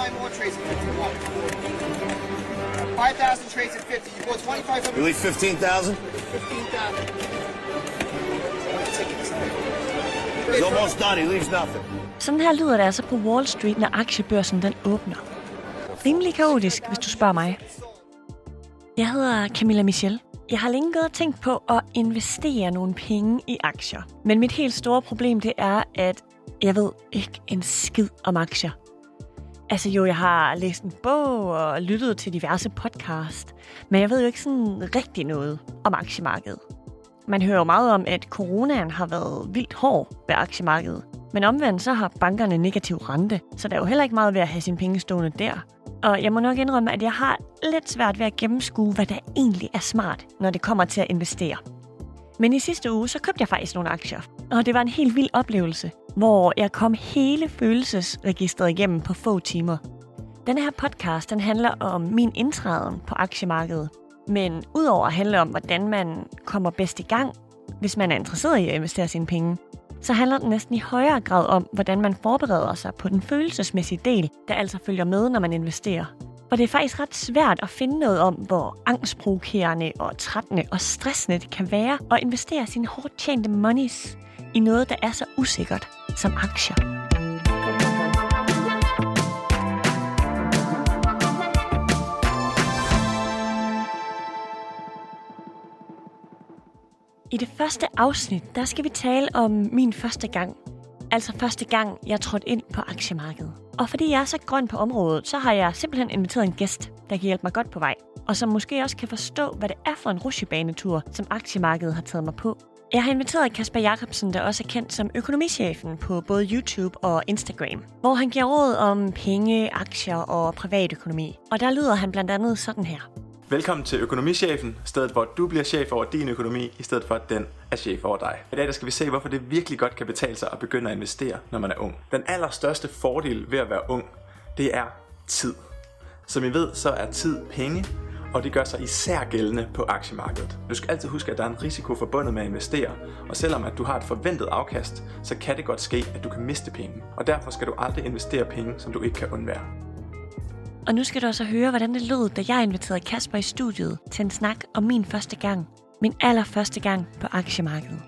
29 more trades at 51. 5,000 trades at 50. You bought 2,500. You leave 15,000? 15,000. He's almost done. He leaves nothing. Sådan her lyder det altså på Wall Street, når aktiebørsen den åbner. Rimelig kaotisk, hvis du spørger mig. Jeg hedder Camilla Michel. Jeg har længe gået og tænkt på at investere nogle penge i aktier. Men mit helt store problem det er, at jeg ved ikke en skid om aktier. Altså jo, jeg har læst en bog og lyttet til diverse podcast, men jeg ved jo ikke sådan rigtig noget om aktiemarkedet. Man hører jo meget om, at coronaen har været vildt hård ved aktiemarkedet. Men omvendt så har bankerne negativ rente, så der er jo heller ikke meget ved at have sine penge stående der. Og jeg må nok indrømme, at jeg har lidt svært ved at gennemskue, hvad der egentlig er smart, når det kommer til at investere. Men i sidste uge, så købte jeg faktisk nogle aktier. Og det var en helt vild oplevelse, hvor jeg kom hele følelsesregistret igennem på få timer. Den her podcast, den handler om min indtræden på aktiemarkedet. Men udover at handle om, hvordan man kommer bedst i gang, hvis man er interesseret i at investere sine penge, så handler den næsten i højere grad om, hvordan man forbereder sig på den følelsesmæssige del, der altså følger med, når man investerer. For det er faktisk ret svært at finde noget om, hvor angstprovokerende og trættende og stressende det kan være at investere sine hårdt tjente monies i noget, der er så usikkert som aktier. I det første afsnit, der skal vi tale om min første gang. Altså første gang, jeg trådte ind på aktiemarkedet. Og fordi jeg er så grøn på området, så har jeg simpelthen inviteret en gæst, der kan hjælpe mig godt på vej. Og som måske også kan forstå, hvad det er for en rusjebanetur, som aktiemarkedet har taget mig på. Jeg har inviteret Kasper Jacobsen, der også er kendt som økonomichefen på både YouTube og Instagram, hvor han giver råd om penge, aktier og privatøkonomi. Og der lyder han blandt andet sådan her. Velkommen til Økonomichefen, stedet hvor du bliver chef over din økonomi, i stedet for at den er chef over dig. I dag der skal vi se, hvorfor det virkelig godt kan betale sig at begynde at investere, når man er ung. Den allerstørste fordel ved at være ung, det er tid. Som I ved, så er tid penge, og det gør sig især gældende på aktiemarkedet. Du skal altid huske, at der er en risiko forbundet med at investere, og selvom at du har et forventet afkast, så kan det godt ske, at du kan miste penge. Og derfor skal du aldrig investere penge, som du ikke kan undvære. Og nu skal du også høre, hvordan det lød, da jeg inviterede Kasper i studiet til en snak om min første gang. Min allerførste gang på aktiemarkedet.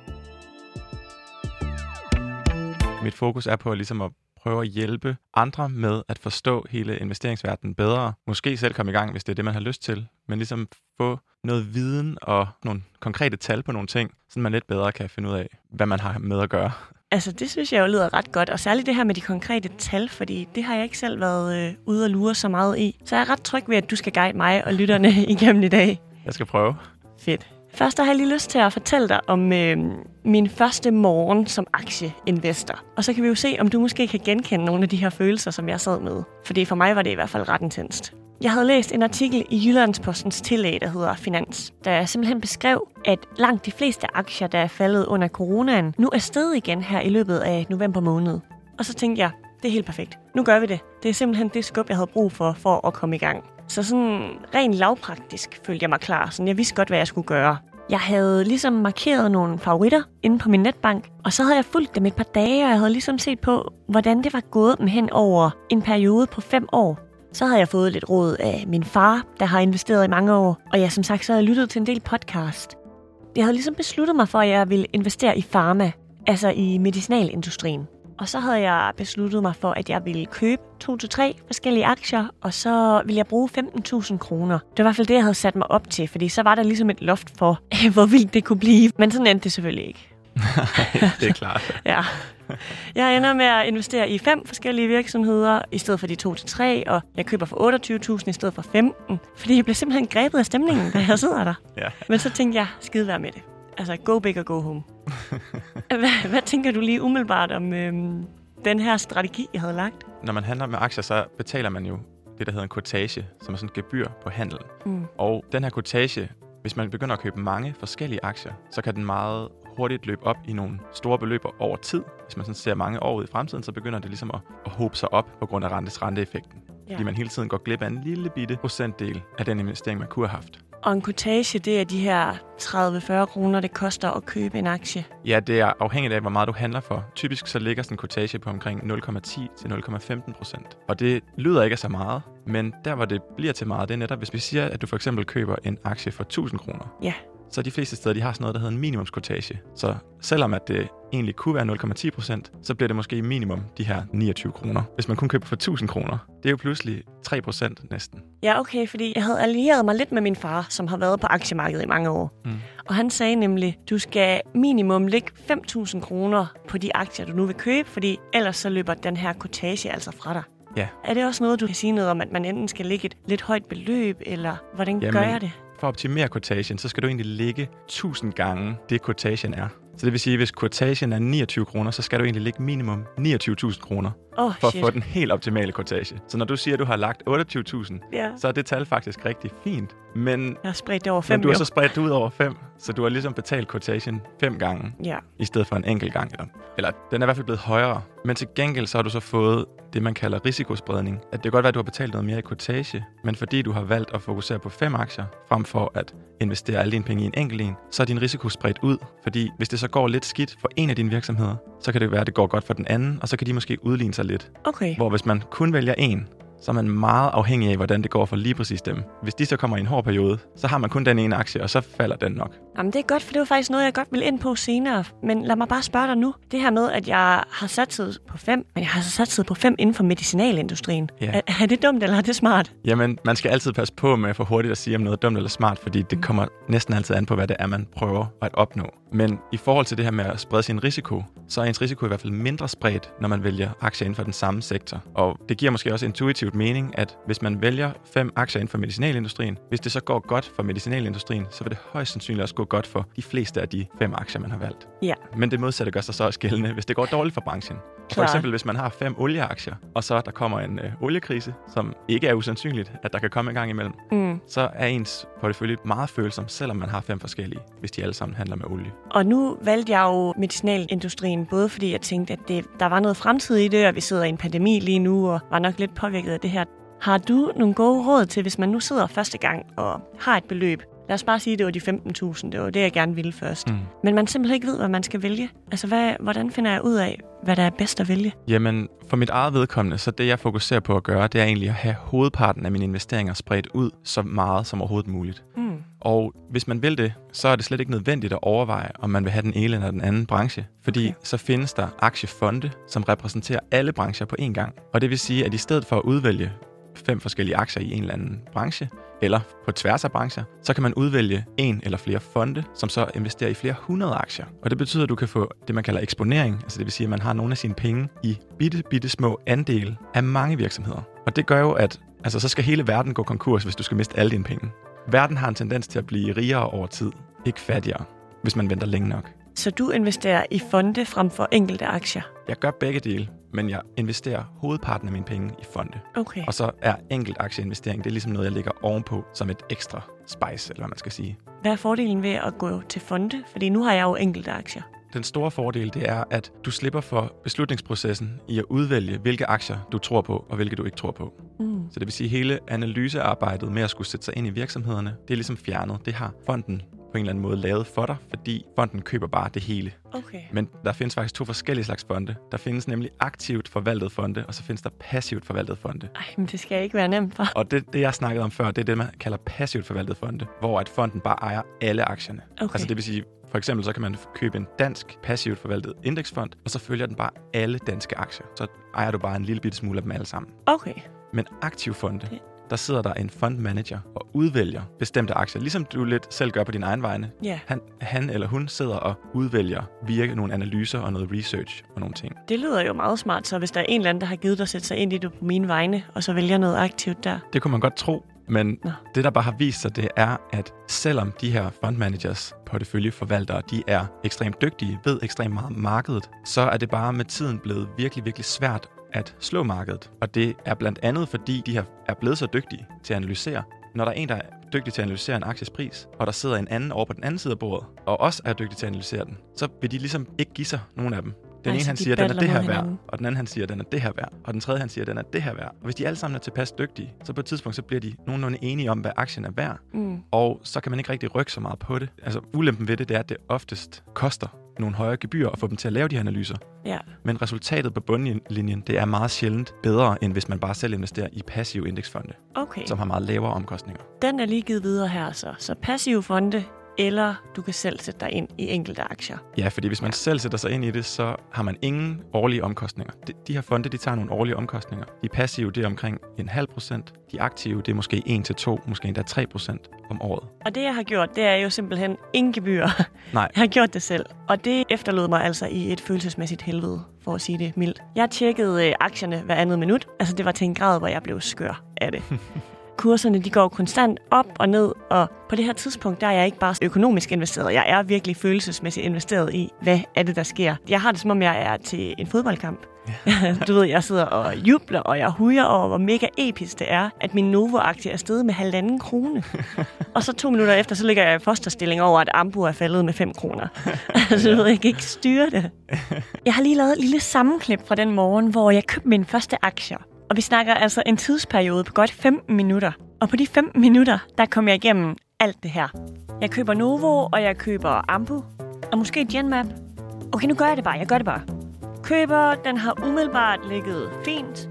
Mit fokus er på ligesom at prøve at hjælpe andre med at forstå hele investeringsverdenen bedre. Måske selv komme i gang, hvis det er det, man har lyst til. Men ligesom få noget viden og nogle konkrete tal på nogle ting, så man lidt bedre kan finde ud af, hvad man har med at gøre. Altså, det synes jeg jo lyder ret godt, og særligt det her med de konkrete tal, fordi det har jeg ikke selv været øh, ude og lure så meget i. Så jeg er ret tryg ved, at du skal guide mig og lytterne igennem i dag. Jeg skal prøve. Fedt. Først har jeg lige lyst til at fortælle dig om øh, min første morgen som aktieinvestor. Og så kan vi jo se, om du måske kan genkende nogle af de her følelser, som jeg sad med. Fordi for mig var det i hvert fald ret intenst. Jeg havde læst en artikel i Jyllandspostens tillæg, der hedder Finans, der simpelthen beskrev, at langt de fleste aktier, der er faldet under coronaen, nu er steget igen her i løbet af november måned. Og så tænkte jeg, det er helt perfekt. Nu gør vi det. Det er simpelthen det skub, jeg havde brug for, for at komme i gang. Så sådan rent lavpraktisk følte jeg mig klar. Sådan jeg vidste godt, hvad jeg skulle gøre. Jeg havde ligesom markeret nogle favoritter inde på min netbank, og så havde jeg fulgt dem et par dage, og jeg havde ligesom set på, hvordan det var gået dem hen over en periode på fem år. Så havde jeg fået lidt råd af min far, der har investeret i mange år, og jeg som sagt så havde lyttet til en del podcast. Jeg havde ligesom besluttet mig for, at jeg ville investere i pharma, altså i medicinalindustrien. Og så havde jeg besluttet mig for, at jeg ville købe to til tre forskellige aktier, og så ville jeg bruge 15.000 kroner. Det var i hvert fald det, jeg havde sat mig op til, fordi så var der ligesom et loft for, hvor vildt det kunne blive. Men sådan endte det selvfølgelig ikke. det er klart. ja. Jeg ender med at investere i fem forskellige virksomheder, i stedet for de to til tre, og jeg køber for 28.000 i stedet for 15, fordi jeg bliver simpelthen grebet af stemningen, da jeg sidder der. Ja. Men så tænkte jeg, skide være med det. Altså, go big og go home. hvad, hvad tænker du lige umiddelbart om øhm, den her strategi, jeg havde lagt? Når man handler med aktier, så betaler man jo det, der hedder en kortage, som er sådan et gebyr på handel. Mm. Og den her kortage, hvis man begynder at købe mange forskellige aktier, så kan den meget hurtigt løbe op i nogle store beløb over tid. Hvis man sådan ser mange år ud i fremtiden, så begynder det ligesom at, at hobe sig op på grund af rentes renteeffekten. Ja. Fordi man hele tiden går glip af en lille bitte procentdel af den investering, man kunne have haft. Og en kortage, det er de her 30-40 kroner, det koster at købe en aktie. Ja, det er afhængigt af, hvor meget du handler for. Typisk så ligger sådan en kortage på omkring 0,10 til 0,15 procent. Og det lyder ikke så meget, men der hvor det bliver til meget, det er netop, hvis vi siger, at du for eksempel køber en aktie for 1000 kroner. Ja. Så de fleste steder, de har sådan noget, der hedder en minimumskortage. Så selvom at det egentlig kunne være 0,10 procent, så bliver det måske minimum de her 29 kroner. Hvis man kun køber for 1000 kroner, det er jo pludselig 3 procent næsten. Ja, okay, fordi jeg havde allieret mig lidt med min far, som har været på aktiemarkedet i mange år. Mm. Og han sagde nemlig, du skal minimum lægge 5.000 kroner på de aktier, du nu vil købe, fordi ellers så løber den her kortage altså fra dig. Ja. Er det også noget, du kan sige noget om, at man enten skal lægge et lidt højt beløb, eller hvordan Jamen, gør jeg det? For at optimere kortagen, så skal du egentlig lægge 1000 gange det, kortagen er. Så det vil sige, at hvis kortagen er 29 kroner, så skal du egentlig lægge minimum 29.000 kroner oh, for shit. at få den helt optimale kortage. Så når du siger, at du har lagt 28.000, Ja. så er det tal faktisk rigtig fint. Men, Jeg har spredt det over men fem du har så spredt det ud over fem, så du har ligesom betalt kortagen fem gange, Ja. i stedet for en enkelt gang. Eller, eller den er i hvert fald blevet højere. Men til gengæld så har du så fået det, man kalder risikospredning. At det kan godt være, at du har betalt noget mere i kortage, men fordi du har valgt at fokusere på fem aktier, frem for at investere alle dine penge i en enkelt en, så er din risiko spredt ud. Fordi hvis det så går lidt skidt for en af dine virksomheder, så kan det være, at det går godt for den anden, og så kan de måske udligne sig lidt. Okay. Hvor hvis man kun vælger en, så er man meget afhængig af, hvordan det går for lige præcis dem. Hvis de så kommer i en hård periode, så har man kun den ene aktie, og så falder den nok. Jamen, det er godt, for det var faktisk noget, jeg godt ville ind på senere. Men lad mig bare spørge dig nu. Det her med, at jeg har satset på fem, men jeg har altså satset på fem inden for medicinalindustrien. Ja. Er, er det dumt, eller er det smart? Jamen, man skal altid passe på med for hurtigt at sige, om noget er dumt eller smart, fordi det kommer næsten altid an på, hvad det er, man prøver at opnå. Men i forhold til det her med at sprede sin risiko, så er ens risiko i hvert fald mindre spredt, når man vælger aktier inden for den samme sektor. Og det giver måske også intuitivt mening, at hvis man vælger fem aktier inden for medicinalindustrien, hvis det så går godt for medicinalindustrien, så vil det højst sandsynligt også gå godt for de fleste af de fem aktier, man har valgt. Ja. Men det modsatte gør sig så også gældende, hvis det går dårligt for branchen. For Klart. eksempel hvis man har fem olieaktier, og så der kommer en øh, oliekrise, som ikke er usandsynligt, at der kan komme en gang imellem, Mm. så er ens portefølje meget følsom, selvom man har fem forskellige, hvis de alle sammen handler med olie. Og nu valgte jeg jo medicinalindustrien, både fordi jeg tænkte, at det, der var noget fremtid i det, og vi sidder i en pandemi lige nu, og var nok lidt påvirket af det her. Har du nogle gode råd til, hvis man nu sidder første gang og har et beløb? Lad os bare sige, at det var de 15.000. Det var det, jeg gerne ville først. Mm. Men man simpelthen ikke ved, hvad man skal vælge. Altså, hvad, hvordan finder jeg ud af, hvad der er bedst at vælge? Jamen, for mit eget vedkommende, så det jeg fokuserer på at gøre, det er egentlig at have hovedparten af mine investeringer spredt ud så meget som overhovedet muligt. Mm. Og hvis man vil det, så er det slet ikke nødvendigt at overveje, om man vil have den ene eller den anden branche. Fordi Okay. så findes der aktiefonde, som repræsenterer alle brancher på én gang. Og det vil sige, at i stedet for at udvælge fem forskellige aktier i en eller anden branche, eller på tværs af brancher, så kan man udvælge en eller flere fonde, som så investerer i flere hundrede aktier. Og det betyder, at du kan få det, man kalder eksponering, altså det vil sige, at man har nogle af sine penge i bitte, bitte små andele af mange virksomheder. Og det gør jo, at altså, så skal hele verden gå konkurs, hvis du skal miste alle dine penge. Verden har en tendens til at blive rigere over tid, ikke fattigere, hvis man venter længe nok. Så du investerer i fonde frem for enkelte aktier? Jeg gør begge dele, men jeg investerer hovedparten af mine penge i fonde. Okay. Og så er enkelt aktieinvestering, det er ligesom noget, jeg lægger ovenpå som et ekstra spice, eller hvad man skal sige. Hvad er fordelen ved at gå til fonde? Fordi nu har jeg jo enkelte aktier. Den store fordel, det er, at du slipper for beslutningsprocessen i at udvælge, hvilke aktier du tror på, og hvilke du ikke tror på. Mm. Så det vil sige, at hele analysearbejdet med at skulle sætte sig ind i virksomhederne, det er ligesom fjernet. Det har fonden på en eller anden måde lavet for dig, fordi fonden køber bare det hele. Okay. Men der findes faktisk to forskellige slags fonde. Der findes nemlig aktivt forvaltet fonde, og så findes der passivt forvaltet fonde. Ej, men det skal ikke være nemt for. Og det, det jeg snakkede om før, det er det, man kalder passivt forvaltet fonde, hvor at fonden bare ejer alle aktierne. Okay. Altså det vil sige, for eksempel så kan man købe en dansk passivt forvaltet indeksfond, og så følger den bare alle danske aktier. Så ejer du bare en lille bitte smule af dem alle sammen. Okay. Men aktiv fonde, Det- der sidder der en fondmanager og udvælger bestemte aktier, ligesom du lidt selv gør på din egen vegne. Ja, Han, han eller hun sidder og udvælger via nogle analyser og noget research og nogle ting. det lyder jo meget smart, så hvis der er en eller anden, der har givet dig at sætte sig ind i det på mine vegne, og så vælger noget aktivt der. Det kunne man godt tro, men Nå. det, der bare har vist sig, det er, at selvom de her fondmanagers, porteføljeforvaltere, de er ekstremt dygtige, ved ekstremt meget om markedet, så er det bare med tiden blevet virkelig, virkelig svært at slå markedet. Og det er blandt andet, fordi de her er blevet så dygtige til at analysere. Når der er en, der er dygtig til at analysere en akties pris, og der sidder en anden over på den anden side af bordet, og også er dygtig til at analysere den, så vil de ligesom ikke give sig, nogen af dem. Den Altså, ene han de siger, den er det her værd, og den anden han siger, den er det her værd, og den tredje han siger, den er det her værd. Og hvis de alle sammen er tilpas dygtige, så på et tidspunkt så bliver de nogenlunde enige om, hvad aktien er værd, Mm. og så kan man ikke rigtig rykke så meget på det. Altså ulempen ved det, det er, at det oftest koster nogle højere gebyr at få dem til at lave de her analyser. Ja. Men resultatet på bundlinjen, det er meget sjældent bedre, end hvis man bare selv investerer i passive indeksfonde, Okay. som har meget lavere omkostninger. Den er lige givet videre her så. Så passive fonde, eller du kan selv sætte dig ind i enkelte aktier. Ja, fordi hvis man selv sætter sig ind i det, så har man ingen årlige omkostninger. De, de her fonde, de tager nogle årlige omkostninger. De passive, det er omkring en halv procent. De aktive, det er måske 1 til 2, måske endda 3 procent om året. Og det, jeg har gjort, det er jo simpelthen ingen gebyr. Nej. Jeg har gjort det selv. Og det efterlod mig altså i et følelsesmæssigt helvede, for at sige det mildt. Jeg tjekkede øh, aktierne hver andet minut. Altså, det var til en grad, hvor jeg blev skør af det. Kurserne, de går konstant op og ned, og på det her tidspunkt, der er jeg ikke bare økonomisk investeret. Jeg er virkelig følelsesmæssigt investeret i, hvad er det, der sker. Jeg har det, som om jeg er til en fodboldkamp. du ved, jeg sidder og jubler, og jeg hujer over, hvor mega episk det er, at min Novo-aktie er steget med halvanden krone. og så to minutter efter, så ligger jeg i fosterstilling over, at Ambu er faldet med 5 kroner. altså, du ved, jeg kan ikke styre det. Jeg har lige lavet et lille sammenklip fra den morgen, hvor jeg købte min første aktier. Og vi snakker altså en tidsperiode på godt 15 minutter. Og på de 15 minutter, der kom jeg igennem alt det her. Jeg køber Novo, og jeg køber Ambu, og måske Genmap. Okay, nu gør jeg det bare. Jeg gør det bare. Køber, den har umiddelbart ligget fint.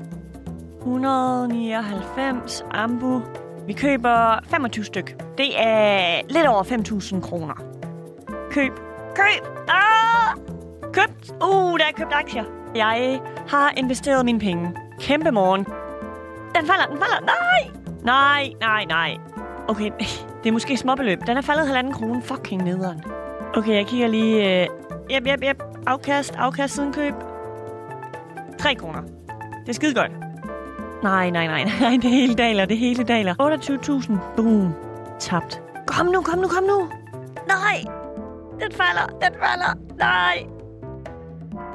199 Ambu. Vi køber 25 styk. Det er lidt over 5.000 kroner. Køb. Køb! Ah! Købt! Uh, der er købt aktier. Jeg har investeret mine penge. Kæmpe morgen. Den falder, den falder. Nej! Nej, nej, nej. Okay, det er måske småbeløb. Den er faldet halvanden krone. Fucking nederen. Okay, jeg kigger lige. Øh... Jep, jep, jep. Afkast, afkast siden køb. 3 kroner. Det er skide godt. Nej, nej, nej, nej. Det hele daler, det hele daler. 28.000. Boom. Tabt. Kom nu, kom nu, kom nu. Nej. Den falder, den falder. Nej.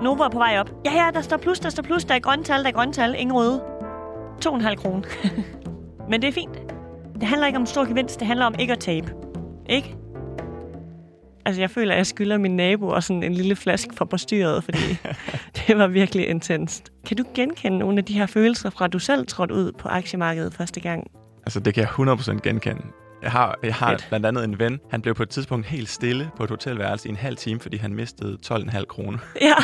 Nova er på vej op. Ja, ja, der står plus, der står plus. Der er grønne tal, der er grønne tal. Ingen røde. 2,5 kroner. Men det er fint. Det handler ikke om stor gevinst. Det handler om ikke at tabe. Ikke? Altså, jeg føler, at jeg skylder min nabo og sådan en lille flaske fra postyret, fordi det var virkelig intenst. Kan du genkende nogle af de her følelser fra, at du selv trådte ud på aktiemarkedet første gang? Altså, det kan jeg 100% genkende. Jeg har, jeg har Fedt. blandt andet en ven. Han blev på et tidspunkt helt stille på et hotelværelse i en halv time, fordi han mistede 12,5 kroner. Ja.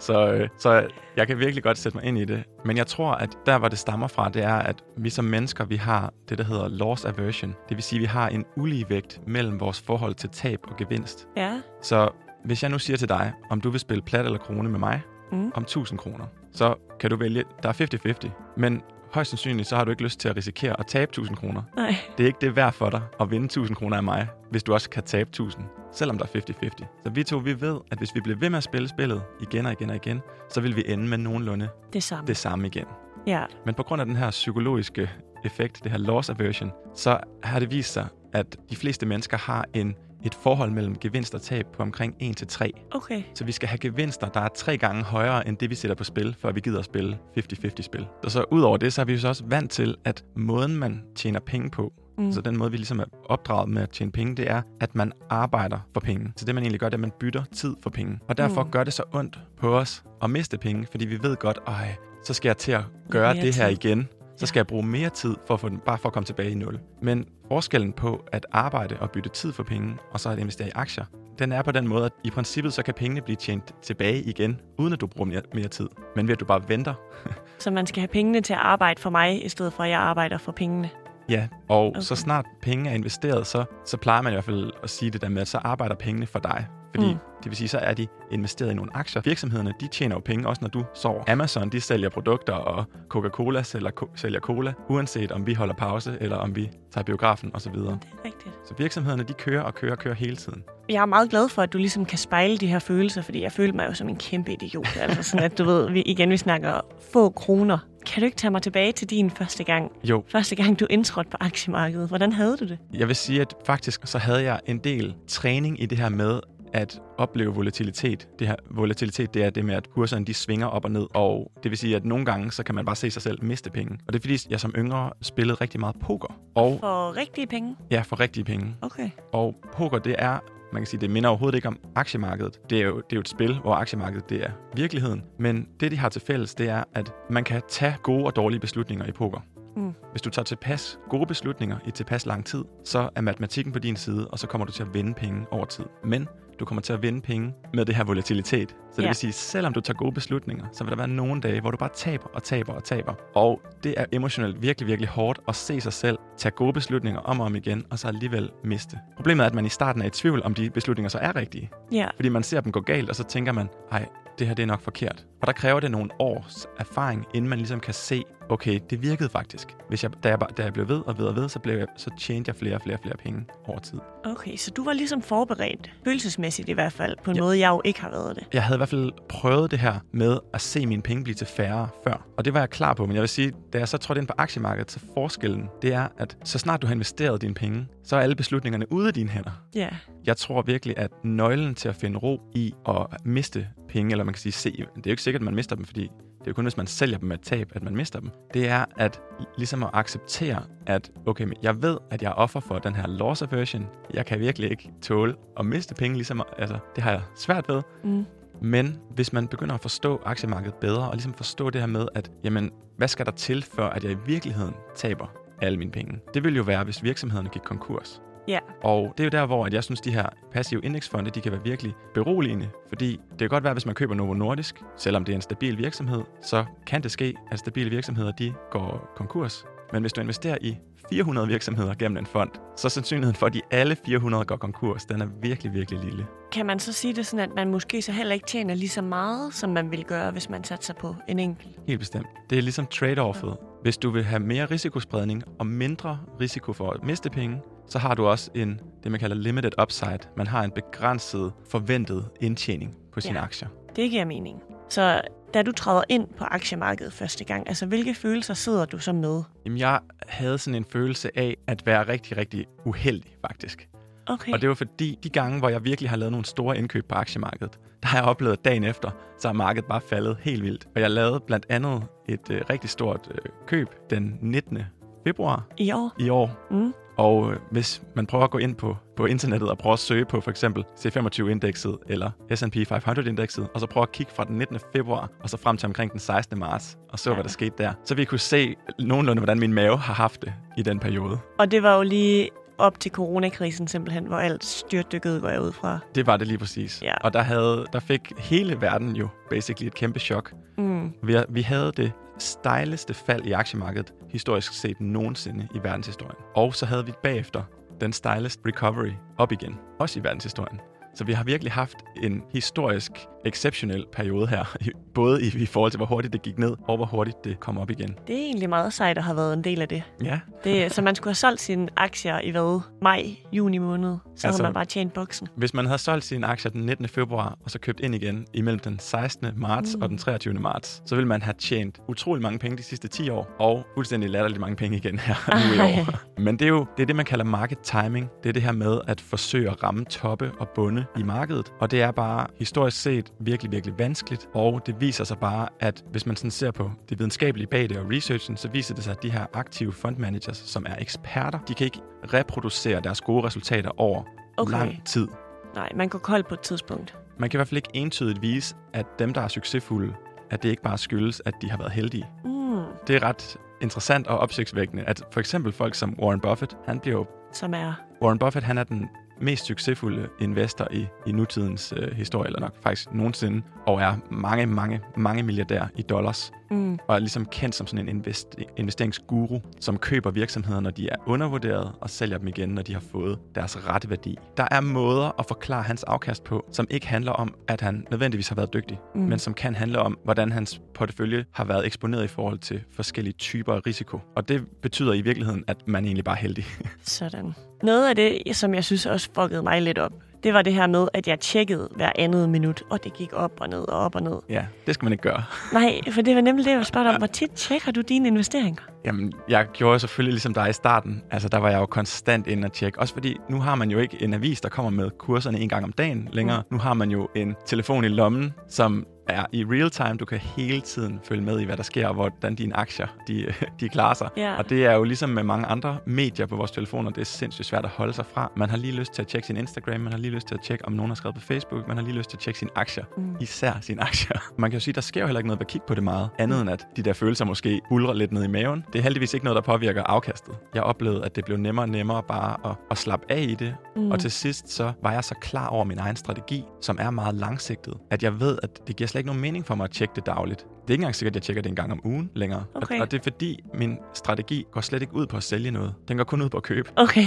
Så, så jeg kan virkelig godt sætte mig ind i det. Men jeg tror, at der, hvor det stammer fra, det er, at vi som mennesker, vi har det, der hedder loss aversion. Det vil sige, at vi har en ulige vægt mellem vores forhold til tab og gevinst. Ja. Så hvis jeg nu siger til dig, om du vil spille plat eller krone med mig Mm. om 1000 kroner, så kan du vælge, der er 50-50. Men højst sandsynligt, så har du ikke lyst til at risikere at tabe 1000 kroner. Nej. Det er ikke det værd for dig at vinde 1000 kroner af mig, hvis du også kan tabe 1000, selvom der er 50-50. Så vi to, vi ved, at hvis vi bliver ved med at spille spillet igen og igen og igen, så vil vi ende med nogenlunde Det samme. det samme igen. Ja. Men på grund af den her psykologiske effekt, det her loss aversion, så har det vist sig, at de fleste mennesker har en, et forhold mellem gevinst og tab på omkring 1-3. Okay. Så vi skal have gevinster, der er tre gange højere end det, vi sætter på spil, før vi gider at spille 50-50 spil. Og så ud over det, så er vi jo så også vant til, at måden, man tjener penge på, mm. så den måde, vi ligesom er opdraget med at tjene penge, det er, at man arbejder for penge. Så det, man egentlig gør, det er, at man bytter tid for penge. Og derfor mm. gør det så ondt på os at miste penge, fordi vi ved godt, ej, så skal jeg til at gøre Mere det her tid. igen. Så skal jeg bruge mere tid for at få den, bare for at komme tilbage i nul. Men forskellen på at arbejde og bytte tid for penge, og så at investere i aktier, den er på den måde, at i princippet så kan pengene blive tjent tilbage igen, uden at du bruger mere, mere tid. Men ved at du bare venter, Så man skal have pengene til at arbejde for mig, i stedet for at jeg arbejder for pengene. ja, og okay. Så snart penge er investeret, så, så plejer man i hvert fald at sige det der med, at så arbejder pengene for dig. Fordi mm. Det vil sige, så er de investeret i nogle aktier. Virksomhederne, de tjener jo penge, også når du sover. Amazon, de sælger produkter, og Coca-Cola sælger, ko- sælger cola, uanset om vi holder pause, eller om vi tager biografen osv. Det er rigtigt. Så virksomhederne, de kører og kører og kører hele tiden. Jeg er meget glad for, at du ligesom kan spejle de her følelser, fordi jeg følte mig jo som en kæmpe idiot. altså sådan, at du ved, vi, igen, vi snakker få kroner. Kan du ikke tage mig tilbage til din første gang? Jo, Første gang, du indtrådte på aktiemarkedet. Hvordan havde du det? jeg vil sige, at faktisk så havde jeg en del træning i det her med at opleve volatilitet. Det her volatilitet, det er det med, at kurserne de svinger op og ned, og det vil sige, at nogle gange, så kan man bare se sig selv miste penge. Og det er fordi, jeg som yngre spillede rigtig meget poker. Og For rigtige penge? ja, for rigtige penge. Okay. Og poker, det er man kan sige, det minder overhovedet ikke om aktiemarkedet. Det er jo, det er jo et spil, hvor aktiemarkedet det er virkeligheden. Men det, de har til fælles, det er, at man kan tage gode og dårlige beslutninger i poker. Mm. Hvis du tager tilpas gode beslutninger i tilpas lang tid, så er matematikken på din side, og så kommer du til at vinde penge over tid. Men du kommer til at vinde penge med det her volatilitet. Så det Ja. vil sige, selvom du tager gode beslutninger, så vil der være nogle dage, hvor du bare taber og taber og taber. Og det er emotionelt virkelig, virkelig hårdt at se sig selv tage gode beslutninger om og om igen, og så alligevel miste. Problemet er, at man i starten er i tvivl, om de beslutninger så er rigtige. Ja. Fordi man ser dem gå galt, og så tænker man, ej, det her det er nok forkert. Og der kræver det nogle års erfaring, inden man ligesom kan se, okay, det virkede faktisk. Hvis jeg, da, jeg, da jeg blev ved og ved og ved, så, blev jeg, så tjente jeg flere og flere og flere penge over tid. Okay, så du var ligesom forberedt, følelsesmæssigt i hvert fald, på en Ja. måde, jeg jo ikke har været det. Jeg havde i hvert fald prøvet det her med at se mine penge blive til færre før. Og det var jeg klar på, men jeg vil sige, da jeg så trådte ind på aktiemarkedet, så forskellen, det er, at så snart du har investeret dine penge, så er alle beslutningerne ude af dine hænder. Ja. Jeg tror virkelig, at nøglen til at finde ro i at miste penge, eller man kan sige se, det er jo ikke sikkert, at man mister dem, fordi det er jo kun, hvis man sælger dem med et tab, at man mister dem. Det er at ligesom at acceptere, at okay, jeg ved, at jeg er offer for den her loss aversion. Jeg kan virkelig ikke tåle at miste penge, ligesom, altså, det har jeg svært ved. Mm. Men hvis man begynder at forstå aktiemarkedet bedre, og ligesom forstå det her med, at jamen, hvad skal der til, før at jeg i virkeligheden taber alle mine penge? Det vil jo være, hvis virksomhederne gik konkurs. Ja. Og det er jo der, hvor at jeg synes, de her passive indeksfonde, de kan være virkelig beroligende. Fordi det kan godt være, hvis man køber Novo Nordisk, selvom det er en stabil virksomhed, så kan det ske, at stabile virksomheder, de går konkurs. Men hvis du investerer i 400 virksomheder gennem en fond, så er sandsynligheden for, at de alle 400 går konkurs, den er virkelig, virkelig lille. Kan man så sige det sådan, at man måske så heller ikke tjener lige så meget, som man vil gøre, hvis man satser på en enkelt? Helt bestemt. Det er ligesom trade-offet. Hvis du vil have mere risikospredning og mindre risiko for at miste penge, så har du også en, det man kalder limited upside. Man har en begrænset forventet indtjening på sine Ja. aktier. Det giver mening. Så da du træder ind på aktiemarkedet første gang, altså hvilke følelser sidder du så med? Jamen, jeg havde sådan en følelse af at være rigtig, rigtig uheldig, faktisk. Okay. Og det var fordi, de gange, hvor jeg virkelig har lavet nogle store indkøb på aktiemarkedet, der har jeg oplevet, dagen efter, så er markedet bare faldet helt vildt. Og jeg lavede blandt andet et øh, rigtig stort øh, køb den 19. februar I år? i år. Mm. Og øh, hvis man prøver at gå ind på, på internettet og prøve at søge på for eksempel C25-indekset eller S&P 500-indekset, og så prøve at kigge fra den 19. februar og så frem til omkring den 16. marts, og så Ja. hvad der skete der, så vi kunne se nogenlunde, hvordan min mave har haft det i den periode. Og det var jo lige op til coronakrisen simpelthen, hvor alt styrtdykkede, går jeg ud fra. Det var det lige præcis. Ja. Og der, havde, der fik hele verden jo basically et kæmpe chok. Mm. Vi, vi havde det stejleste fald i aktiemarkedet historisk set nogensinde i verdenshistorien. Og så havde vi bagefter den stejleste recovery op igen, også i verdenshistorien. Så vi har virkelig haft en historisk exceptionel periode her, både i, i forhold til, hvor hurtigt det gik ned, og hvor hurtigt det kom op igen. Det er egentlig meget sejt at have været en del af det. Ja, det så man skulle have solgt sine aktier i hvad? Maj, juni måned. Så altså, Altså- havde man bare tjent boksen. hvis man havde solgt sine aktier den 19. februar, og så købt ind igen imellem den 16. marts mm. og den 23. marts, så ville man have tjent utrolig mange penge de sidste 10 år, og fuldstændig latterligt mange penge igen her nu i år. Men det er jo det, er det, man kalder market timing. Det er det her med at forsøge at ramme toppe og bunde i markedet. Og det er bare historisk set virkelig, virkelig vanskeligt. Og det viser sig bare, at hvis man sådan ser på det videnskabelige bag det og researchen, så viser det sig, at de her aktive fund managers, som er eksperter, de kan ikke reproducere deres gode resultater over Okay. lang tid. Nej, man går kold på et tidspunkt. Man kan i hvert fald ikke entydigt vise, at dem, der er succesfulde, at det ikke bare skyldes, at de har været heldige. Mm. Det er ret interessant og opsigtsvækkende, at for eksempel folk som Warren Buffett, han bliver jo Som er... Warren Buffett, han er den mest succesfulde investor i, i nutidens øh, historie, eller nok faktisk nogensinde, og er mange, mange, mange milliardær i dollars, Mm. og er ligesom kendt som sådan en invest, investeringsguru, som køber virksomheder, når de er undervurderet, og sælger dem igen, når de har fået deres rette værdi. Der er måder at forklare hans afkast på, som ikke handler om, at han nødvendigvis har været dygtig, Mm. men som kan handle om, hvordan hans portefølje har været eksponeret i forhold til forskellige typer af risiko. Og det betyder i virkeligheden, at man egentlig bare er heldig. Sådan. Noget af det, som jeg synes også fuckede mig lidt op, det var det her med, at jeg tjekkede hver andet minut, og det gik op og ned og op og ned. ja, det skal man ikke gøre. Nej, for det var nemlig det, jeg ville spørge om. Hvor tit tjekker du dine investeringer? Jamen, jeg gjorde selvfølgelig ligesom dig i starten. Altså, der var jeg jo konstant inde og tjekke. Også fordi, nu har man jo ikke en avis, der kommer med kurserne en gang om dagen længere. Mm. Nu har man jo en telefon i lommen, som er i real time. Du kan hele tiden følge med i, hvad der sker, og hvordan dine aktier de, de klarer sig. Ja. Og det er jo ligesom med mange andre medier på vores telefoner, det er sindssygt svært at holde sig fra. Man har lige lyst til at tjekke sin Instagram, man har lige lyst til at tjekke, om nogen har skrevet på Facebook, man har lige lyst til at tjekke sine aktier. Mm. Især sine aktier. Man kan jo sige, der sker jo heller ikke noget ved at kigge på det meget, andet end at de der følelser måske bulrer lidt ned i maven. Det er heldigvis ikke noget, der påvirker afkastet. Jeg oplevede, at det blev nemmere og nemmere bare at, at slappe af i det. Mm. Og til sidst så var jeg så klar over min egen strategi, som er meget langsigtet, at jeg ved, at det giver slet ikke nogen mening for mig at tjekke det dagligt. Det er ikke engang sikkert, at jeg tjekker det en gang om ugen længere. Okay. Og, og det er fordi, min strategi går slet ikke ud på at sælge noget. Den går kun ud på at købe. Okay.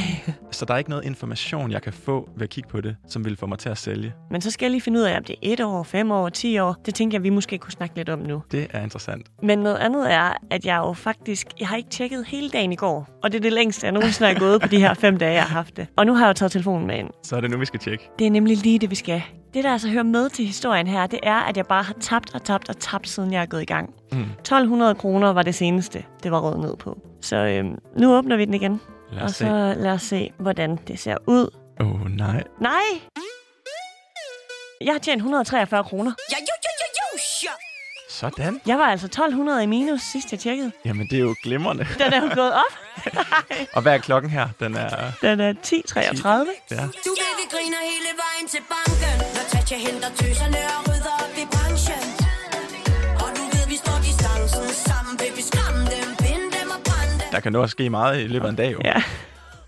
Så der er ikke noget information, jeg kan få ved at kigge på det, som vil få mig til at sælge. Men så skal jeg lige finde ud af, om det er et år, fem år, ti år. Det tænker jeg, vi måske kunne snakke lidt om nu. Det er interessant. Men noget andet er, at jeg jo faktisk... Jeg har ikke tjekket hele dagen i går. Og det er det længste, jeg nogensinde er gået på de her fem dage, jeg har haft det. Og nu har jeg jo taget telefonen med ind. Så er det nu, vi skal tjekke. Det er nemlig lige det, vi skal. Det, der altså hører med til historien her, det er, at jeg bare har tabt og tabt og tabt, siden jeg gået i gang. Mm. 1200 kroner var det seneste, det var råd ned på. Så øhm, nu åbner vi den igen. Lad og os så se. lad os se, hvordan det ser ud. Åh, oh, nej. Nej! Jeg har tjent 143 kroner. Sådan. Jeg var altså 1200 i minus, sidst jeg tjekkede. Jamen, det er jo glimrende. Den er jo gået op. og hvad er klokken her? Den er... Den er 10.33. Ja. Du ved, vi griner hele vejen til banken Når Tatja henter tøserne og Der kan nå at ske meget i løbet af en dag, jo. Ja.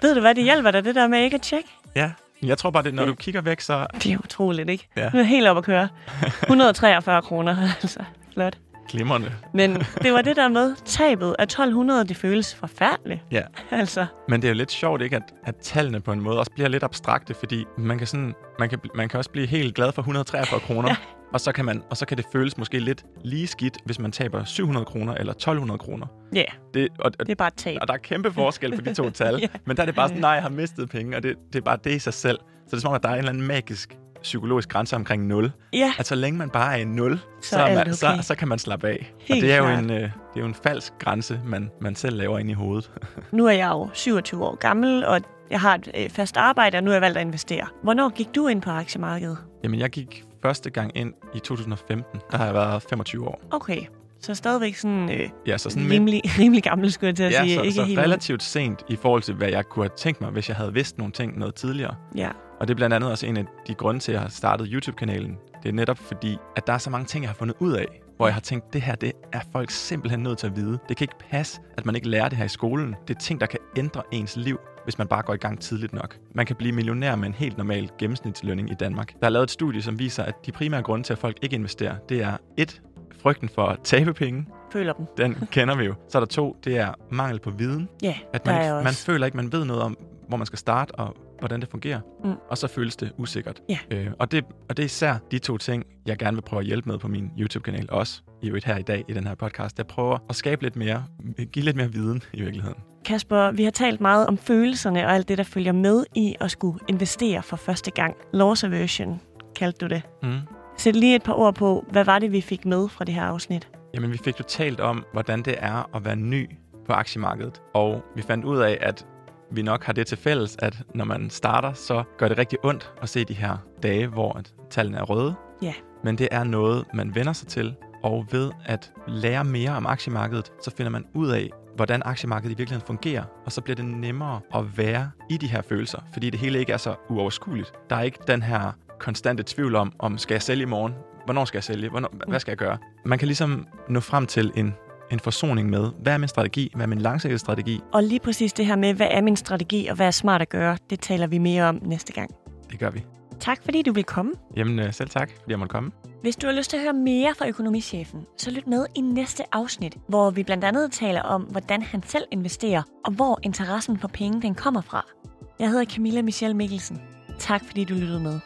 Ved du hvad, det hjælper dig, det der med ikke at tjekke? ja. Jeg tror bare, det, når du kigger væk, så... Det er utroligt, ikke? Ja. Nu er jeg helt op at køre. 143 kroner, altså. Flot. Glimrende. Men det var det der med tabet af 1200, det føles forfærdeligt. Ja. Altså, Men det er jo lidt sjovt, ikke, at, at tallene på en måde også bliver lidt abstrakte, fordi man kan, sådan, man kan, man kan også blive helt glad for 143 kroner, Ja. og, så kan man, og så kan det føles måske lidt lige skidt, hvis man taber 700 kroner eller 1200 kroner. ja, yeah, Det, og, og, det er bare et tab. og der er kæmpe forskel på de to tal, Ja. men der er det bare sådan, nej, jeg har mistet penge, og det, det er bare det i sig selv. Så det er som om, at der er en eller anden magisk psykologisk grænse omkring 0. Ja, At så længe man bare er i 0, så, Så så, er man, så, okay. så kan man slappe af. Helt og det er, jo en, øh, det er jo en falsk grænse, man, man selv laver ind i hovedet. nu er jeg jo 27 år gammel, og jeg har et øh, fast arbejde, og nu har jeg valgt at investere. Hvornår gik du ind på aktiemarkedet? Jamen, jeg gik første gang ind i 2015. Der har jeg været 25 år. Okay, så stadigvæk sådan øh, Ja, så sådan rimelig, rimelig gammel, skulle jeg til at ja, sige. så, ikke så helt relativt sent i forhold til, hvad jeg kunne have tænkt mig, hvis jeg havde vidst nogle ting noget tidligere. Ja, Og det er blandt andet også en af de grunde til, at jeg har startet YouTube-kanalen. Det er netop fordi, at der er så mange ting, jeg har fundet ud af, hvor jeg har tænkt, det her, det er folk simpelthen nødt til at vide. Det kan ikke passe, at man ikke lærer det her i skolen. Det er ting, der kan ændre ens liv, hvis man bare går i gang tidligt nok. Man kan blive millionær med en helt normal gennemsnitslønning i Danmark. Der er lavet et studie, som viser, at de primære grunde til, at folk ikke investerer, det er et, frygten for at tabe penge. føler dem. Den kender vi jo. Så er der to, det er mangel på viden. Ja, At man, ikke, man føler ikke, man ved noget om, hvor man skal starte og hvordan det fungerer. Mm. Og så føles det usikkert. Ja. Øh, og, det, og det er især de to ting, jeg gerne vil prøve at hjælpe med på min YouTube-kanal. Også i øvrigt her i dag i den her podcast. Jeg prøver at skabe lidt mere, give lidt mere viden i virkeligheden. Kasper, vi har talt meget om følelserne og alt det, der følger med i at skulle investere for første gang. Loss aversion, kaldte du det. Mm. Sæt lige et par ord på, hvad var det, vi fik med fra det her afsnit? Jamen, vi fik jo talt om, hvordan det er at være ny på aktiemarkedet. Og vi fandt ud af, at vi nok har det til fælles, at når man starter, så gør det rigtig ondt at se de her dage, hvor at tallene er røde. Ja. Men det er noget, man vender sig til, og ved at lære mere om aktiemarkedet, så finder man ud af, hvordan aktiemarkedet i virkeligheden fungerer, og så bliver det nemmere at være i de her følelser, fordi det hele ikke er så uoverskueligt. Der er ikke den her konstante tvivl om, om skal jeg sælge i morgen? Hvornår skal jeg sælge? Hvornår, hvad skal jeg gøre? Man kan ligesom nå frem til en, en forsoning med, hvad er min strategi? Hvad er min langsigtede strategi? Og lige præcis det her med, hvad er min strategi og hvad er smart at gøre, det taler vi mere om næste gang. Det gør vi. Tak fordi du vil komme. Jamen øh, selv tak, fordi jeg måtte komme. Hvis du har lyst til at høre mere fra økonomichefen, så lyt med i næste afsnit, hvor vi blandt andet taler om, hvordan han selv investerer, og hvor interessen for penge den kommer fra. Jeg hedder Camilla Michelle Mikkelsen. Tak fordi du lyttede med.